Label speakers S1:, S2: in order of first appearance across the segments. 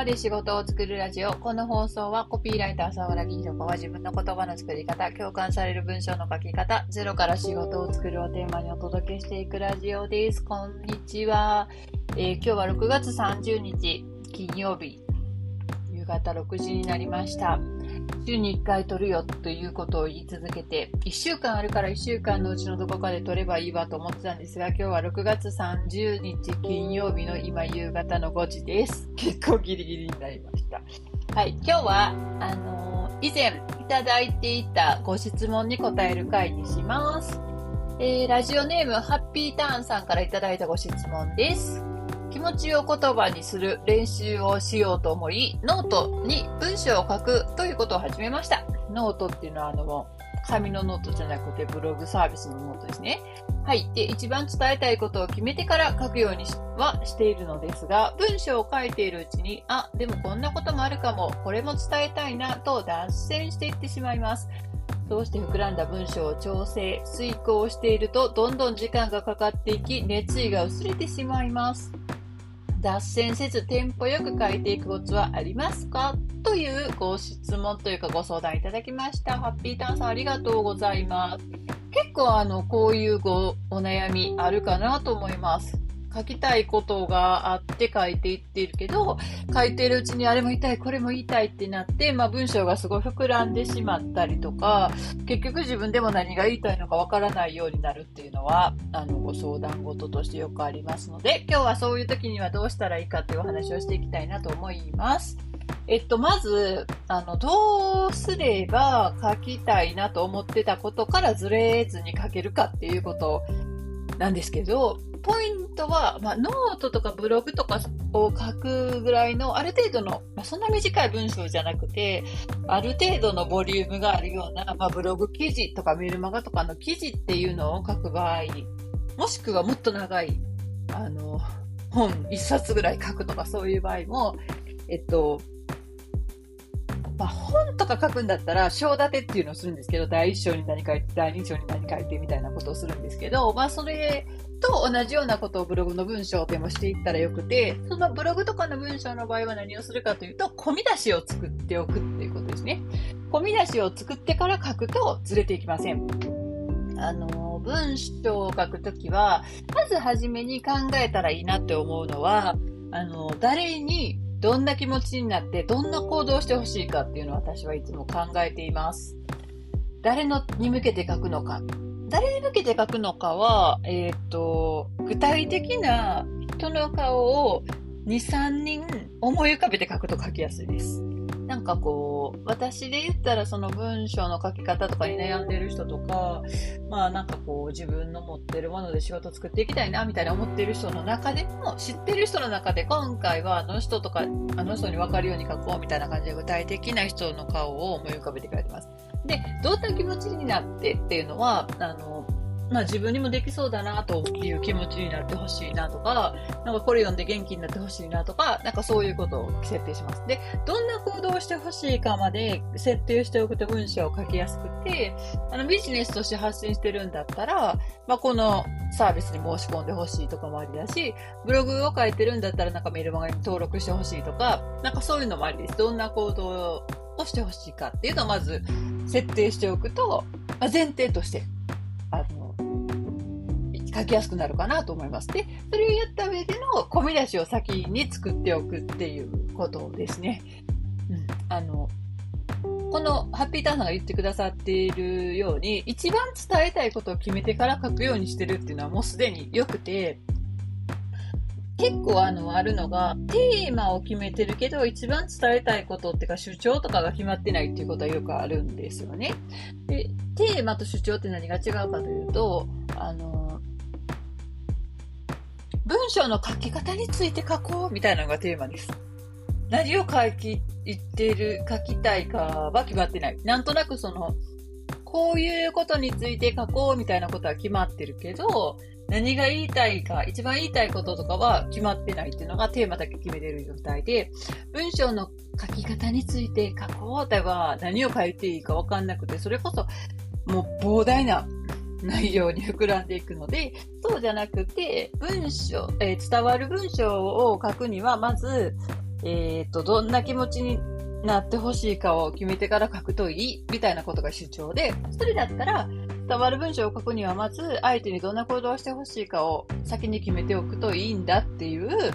S1: 葉で仕事を作るラジオ。この放送はコピーライター沢原銀子は自分の言葉の作り方、共感される文章の書き方、ゼロから仕事を作るをテーマにお届けしていくラジオです。こんにちは。えー、今日は6月30日、金曜日、夕方6時になりました。週に1回取るよということを言い続けて、1週間あるから1週間のうちのどこかで取ればいいわと思ってたんですが、今日は6月30日金曜日の今夕方の5時です。結構ギリギリになりました。はい、今日は、あのー、以前いただいていたご質問に答える回にします。えー、ラジオネームハッピーターンさんからいただいたご質問です。気持ちを言葉にする練習をしようと思い、ノートに文章を書くということを始めました。ノートっていうのは、あの、紙のノートじゃなくてブログサービスのノートですね。はい。で、一番伝えたいことを決めてから書くようにはしているのですが、文章を書いているうちに、あ、でもこんなこともあるかも、これも伝えたいなと脱線していってしまいます。そうして膨らんだ文章を調整、遂行していると、どんどん時間がかかっていき、熱意が薄れてしまいます。脱線せずテンポよく書いていくコツはありますか？というご質問というかご相談いただきました。ハッピーターンさんありがとうございます。結構あの、こういうごお悩みあるかなと思います。書きたいことがあって書いていっているけど、書いてるうちにあれも言いたい、これも言いたいってなって、まあ文章がすごい膨らんでしまったりとか、結局自分でも何が言いたいのかわからないようになるっていうのは、あの、ご相談事としてよくありますので、今日はそういう時にはどうしたらいいかというお話をしていきたいなと思います。えっと、まず、あの、どうすれば書きたいなと思ってたことからずれずに書けるかっていうことなんですけど、ポイントは、まあ、ノートとかブログとかを書くぐらいの、ある程度の、まあ、そんな短い文章じゃなくて、ある程度のボリュームがあるような、まあ、ブログ記事とかメルマガとかの記事っていうのを書く場合、もしくはもっと長い、あの、本一冊ぐらい書くとかそういう場合も、えっと、まあ、本とか書くんだったら、章立てっていうのをするんですけど、第1章に何書いて、第2章に何書いてみたいなことをするんですけど、まあ、それと同じようなことをブログの文章でもしていったらよくて、そのブログとかの文章の場合は何をするかというと、込み出しを作っておくっていうことですね。込み出しを作ってから書くとずれていきません。あの、文章を書くときは、まずはじめに考えたらいいなって思うのは、あの、誰にどんな気持ちになってどんな行動をしてほしいかっていうのを私はいつも考えています。誰のに向けて書くのか。誰に向けて書くのかは、え、ー、と、具体的な人の顔を2、3人思い浮かべて書くと書きやすいです。なんかこう、私で言ったらその文章の書き方とかに悩んでる人とか、まあなんかこう自分の持ってるもので仕事作っていきたいなみたいな思ってる人の中でも、知ってる人の中で今回はあの人とか、あの人に分かるように書こうみたいな感じで具体的な人の顔を思い浮かべて書いてます。で、どんな気持ちになってっていうのは、あの、まあ自分にもできそうだなという気持ちになってほしいなとか、なんかこれ読んで元気になってほしいなとか、なんかそういうことを設定します。で、どんな行動をしてほしいかまで設定しておくと文章を書きやすくて、あのビジネスとして発信してるんだったら、まあこのサービスに申し込んでほしいとかもありだし、ブログを書いてるんだったらなんかメールマガに登録してほしいとか、なんかそういうのもありです。どんな行動をしてほしいかっていうのをまず設定しておくと、まあ、前提としてあの書きやすくなるかなと思います。で、それをやった上での込み出しを先に作っておくっていうことですね。うん。あの、このハッピーターンさんが言ってくださっているように、一番伝えたいことを決めてから書くようにしてるっていうのはもうすでに良くて、結構あの、あるのが、テーマを決めてるけど、一番伝えたいことっていうか、主張とかが決まってないっていうことはよくあるんですよね。で、テーマと主張って何が違うかというと、あの、文章の書き方について書こうみたいなのがテーマです。何を書き、言ってる、書きたいかは決まってない。なんとなくその、こういうことについて書こうみたいなことは決まってるけど、何が言いたいか、一番言いたいこととかは決まってないっていうのがテーマだけ決めてる状態で、文章の書き方について書こうでは何を書いていいかわかんなくて、それこそもう膨大な内容に膨らんでいくので、そうじゃなくて、文章、えー、伝わる文章を書くには、まず、えっ、と、どんな気持ちになってほしいかを決めてから書くといい、みたいなことが主張で、それだったら、伝わる文章を書くにはまず、相手にどんな行動をしてほしいかを先に決めておくといいんだっていう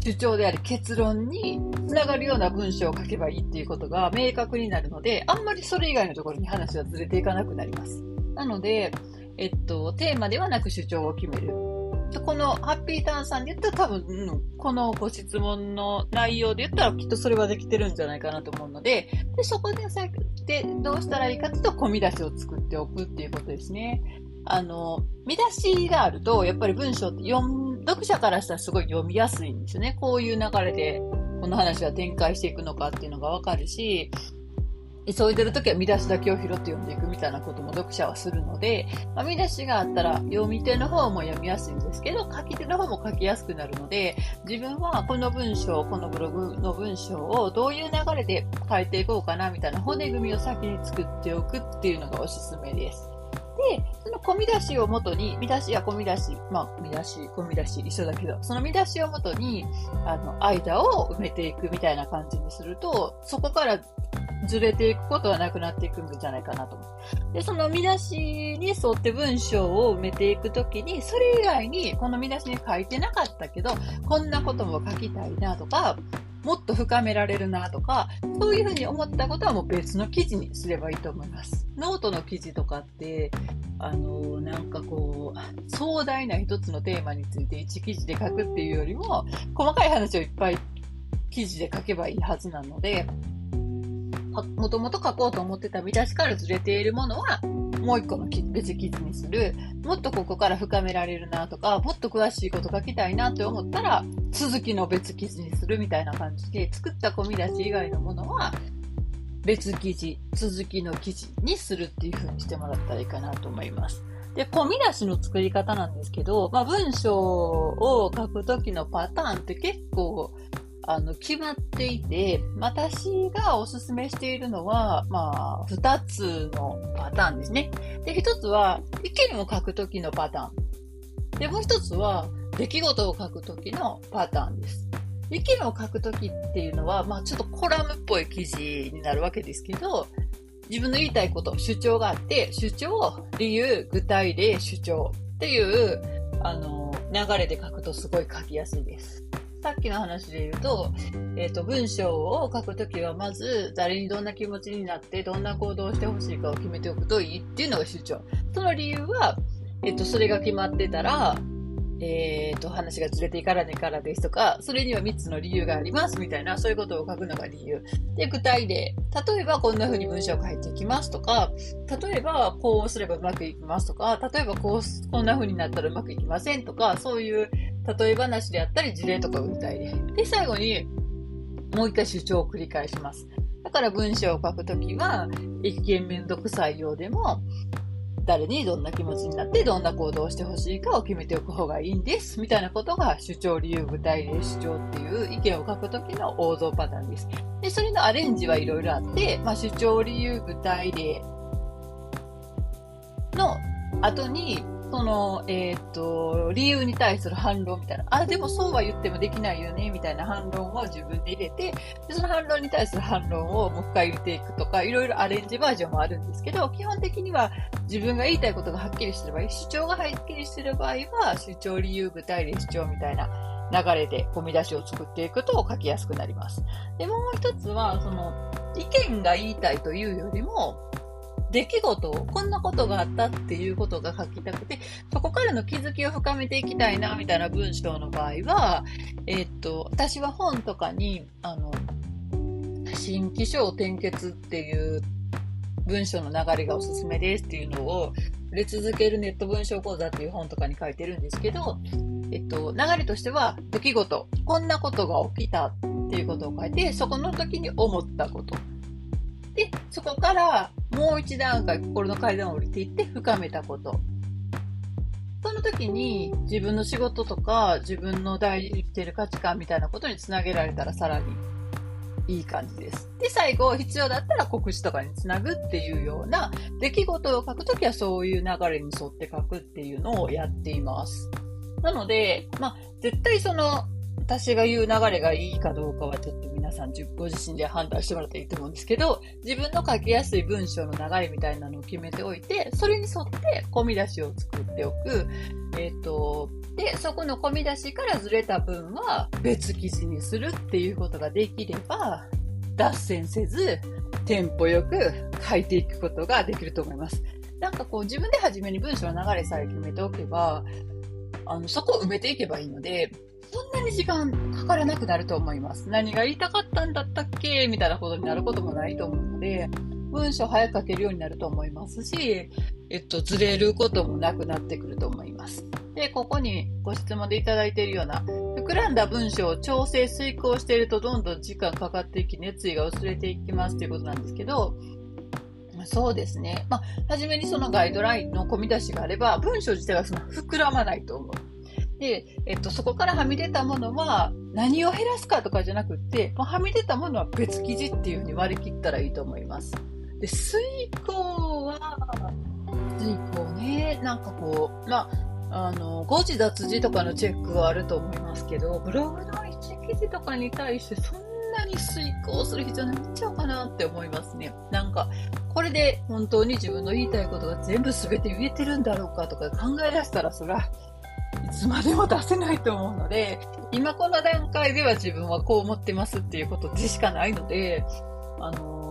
S1: 主張であり結論につながるような文章を書けばいいっていうことが明確になるので、あんまりそれ以外のところに話はずれていかなくなります。なので、えっと、テーマではなく主張を決める。このハッピーターンさんで言ったら多分、うん、このご質問の内容で言ったらきっとそれはできてるんじゃないかなと思うので、でそこでさでどうしたらいいかというと、込み出しを作っておくっていうことですね。あの、見出しがあると、やっぱり文章って読読者からしたらすごい読みやすいんですよね。こういう流れで、この話は展開していくのかっていうのがわかるし、急いでるときは見出しだけを拾って読んでいくみたいなことも読者はするので、まあ、見出しがあったら読み手の方も読みやすいんですけど、書き手の方も書きやすくなるので、自分はこの文章、このブログの文章をどういう流れで書いていこうかなみたいな骨組みを先に作っておくっていうのがおすすめです。で、その込み出しをもとに、見出しや込み出し、まあ、見出し、込み出し一緒だけど、その見出しをもとに、あの、間を埋めていくみたいな感じにすると、そこからずれていくことはなくなっていくんじゃないかなと思う。で、その見出しに沿って文章を埋めていくときに、それ以外にこの見出しに書いてなかったけど、こんなことも書きたいなとか、もっと深められるなとか、そういうふうに思ったことはもう別の記事にすればいいと思います。ノートの記事とかって、あの、なんかこう、壮大な一つのテーマについて一記事で書くっていうよりも、細かい話をいっぱい記事で書けばいいはずなので、もともと書こうと思ってた見出しからずれているものは、もう一個の別記事にする。もっとここから深められるなとか、もっと詳しいこと書きたいなって思ったら、続きの別記事にするみたいな感じで、作った込み出し以外のものは、別記事、続きの記事にするっていう風にしてもらったらいいかなと思います。で、込み出しの作り方なんですけど、まあ、文章を書くときのパターンって結構あの、決まっていて、私がおすすめしているのは、まあ、二つのパターンですね。で、一つは、意見を書くときのパターン。で、もう一つは、出来事を書くときのパターンです。意見を書くときっていうのは、まあ、ちょっとコラムっぽい記事になるわけですけど、自分の言いたいこと、主張があって、主張、理由、具体例、主張っていう、あの、流れで書くとすごい書きやすいです。さっきの話で言うと、えっ、ー、と、文章を書くときは、まず、誰にどんな気持ちになって、どんな行動をしてほしいかを決めておくといいっていうのが主張。その理由は、えっ、ー、と、それが決まってたら、えっ、ー、と、話がずれていからねからですとか、それには3つの理由がありますみたいな、そういうことを書くのが理由。で、具体例。例えば、こんな風に文章を書いていきますとか、例えば、こうすればうまくいきますとか、例えば、こう、こんな風になったらうまくいきませんとか、そういう例え話であったり事例とか具体例。で、で最後にもう一回主張を繰り返します。だから文章を書くときは、一見めんどくさいようでも、誰にどんな気持ちになってどんな行動をしてほしいかを決めておく方がいいんです。みたいなことが主張、理由、具体例、主張っていう意見を書くときの王道パターンです。で、それのアレンジはいろいろあって、まあ、主張、理由、具体例の後にその、えっ、ー、と、理由に対する反論みたいな、あ、でもそうは言ってもできないよね、みたいな反論を自分で入れて、でその反論に対する反論をもう一回入れていくとか、いろいろアレンジバージョンもあるんですけど、基本的には自分が言いたいことがはっきりしてる場合、主張がはっきりしてる場合は、主張、理由、具体例、主張みたいな流れで込み出しを作っていくと書きやすくなります。で、もう一つは、その、意見が言いたいというよりも、出来事を、こんなことがあったっていうことが書きたくて、そこからの気づきを深めていきたいな、みたいな文章の場合は、えー、っと、私は本とかに、あの、新気象転結っていう文章の流れがおすすめですっていうのを、売れ続けるネット文章講座っていう本とかに書いてるんですけど、えっと、流れとしては、出来事、こんなことが起きたっていうことを書いて、そこの時に思ったこと。で、そこからもう一段階心の階段を降りていって深めたこと。その時に自分の仕事とか自分の大事にしている価値観みたいなことにつなげられたらさらにいい感じです。で、最後、必要だったら告知とかにつなぐっていうような出来事を書くときはそういう流れに沿って書くっていうのをやっています。なので、まあ、絶対その私が言う流れがいいかどうかはちょっと皆さんご自身で判断してもらったらいいと思うんですけど、自分の書きやすい文章の流れみたいなのを決めておいて、それに沿って込み出しを作っておく。えっ、ー、と、で、そこの込み出しからずれた分は別記事にするっていうことができれば、脱線せず、テンポよく書いていくことができると思います。なんかこう自分で初めに文章の流れさえ決めておけば、あの、そこを埋めていけばいいので、そんなに時間かからなくなると思います。何が言いたかったんだったっけ？みたいなことになることもないと思うので、文章早く書けるようになると思いますし、えっと、ずれることもなくなってくると思います。で、ここにご質問でいただいているような、膨らんだ文章を調整遂行しているとどんどん時間かかっていき、熱意が薄れていきますということなんですけど、そうですね。まあ、初めにそのガイドラインの込み出しがあれば、文章自体はその膨らまないと思う。で、えっと、そこからはみ出たものは、何を減らすかとかじゃなくって、もうはみ出たものは別記事っていうふうに割り切ったらいいと思います。で、遂行は、遂行ね、なんかこう、まあ、あの、誤字脱字とかのチェックはあると思いますけど、ブログの1記事とかに対してそんなに遂行する必要ないんちゃうかなって思いますね。なんか、これで本当に自分の言いたいことが全部全て言えてるんだろうかとか考え出したら、そら、いつまでも出せないと思うので、今この段階では自分はこう思ってますっていうことでしかないので、あの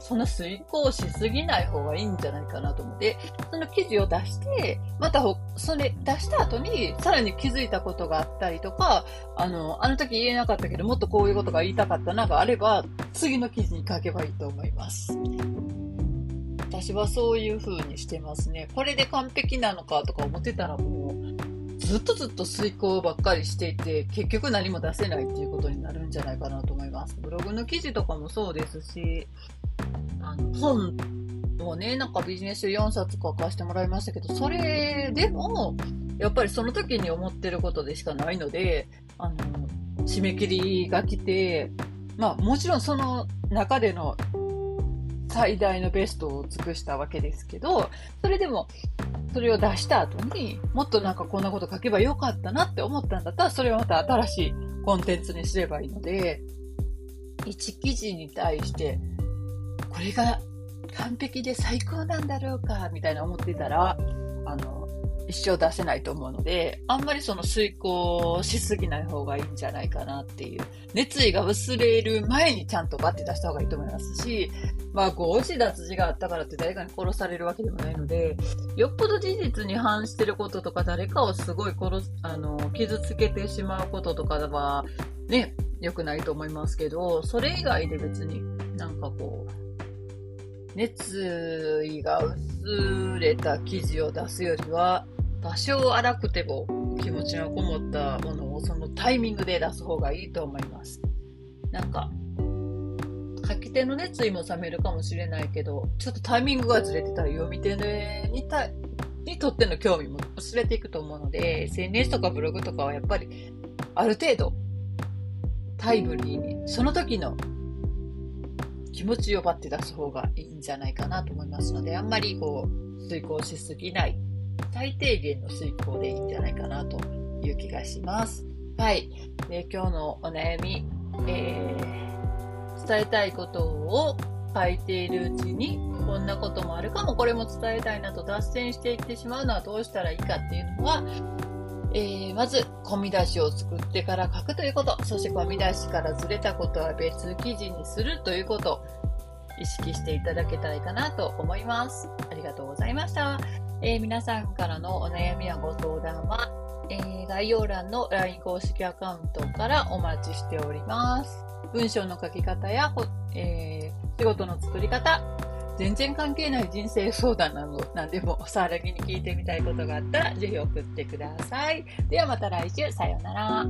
S1: そんな遂行しすぎない方がいいんじゃないかなと思って、その記事を出して、またそれ出した後に、さらに気づいたことがあったりとか、あの、あの時言えなかったけど、もっとこういうことが言いたかったながあれば、次の記事に書けばいいと思います。私はそういう風にしてますね。これで完璧なのかとか思ってたらもう、ずっとずっと遂行ばっかりしていて、結局何も出せないっていうことになるんじゃないかなと思います。ブログの記事とかもそうですし、あの本をね、なんかビジネス4冊書かせてもらいましたけど、それでも、やっぱりその時に思ってることでしかないので、あの、締め切りが来て、まあもちろんその中での最大のベストを尽くしたわけですけど、それでも、それを出した後にもっとなんかこんなこと書けばよかったなって思ったんだったら、それをまた新しいコンテンツにすればいいので、1記事に対してこれが完璧で最高なんだろうか、みたいな思ってたら、あの、一生出せないと思うので、あんまりその遂行しすぎない方がいいんじゃないかなっていう。熱意が薄れる前にちゃんとバッて出した方がいいと思いますし、まあ、誤字脱字があったからって誰かに殺されるわけでもないので、よっぽど事実に反してることとか、誰かをすごい殺す、あの、傷つけてしまうこととかは、ね、良くないと思いますけど、それ以外で別になんかこう、熱意が薄れた記事を出すよりは、多少荒くても気持ちのこもったものをそのタイミングで出す方がいいと思います。なんか、書き手の熱意も冷めるかもしれないけど、ちょっとタイミングがずれてたら読み手にたにとっての興味も薄れていくと思うので、SNS とかブログとかはやっぱりある程度タイムリーに、その時の気持ちをばって出す方がいいんじゃないかなと思いますので、あんまりこう、遂行しすぎない、最低限の遂行でいいんじゃないかなという気がします。はい。で今日のお悩み、えー、伝えたいことを書いているうちに、こんなこともあるかも、これも伝えたいなと脱線していってしまうのはどうしたらいいかっていうのは、えー、まず、込み出しを作ってから書くということ、そして込み出しからずれたことは別記事にするということ、意識していただけたらいいかなと思います。ありがとうございました。えー、皆さんからのお悩みやご相談は、えー、概要欄の LINE 公式アカウントからお待ちしております。文章の書き方や、えー、仕事の作り方、全然関係ない人生相談など、なんでもお、さらぎに聞いてみたいことがあったら、ぜひ送ってください。ではまた来週、さようなら。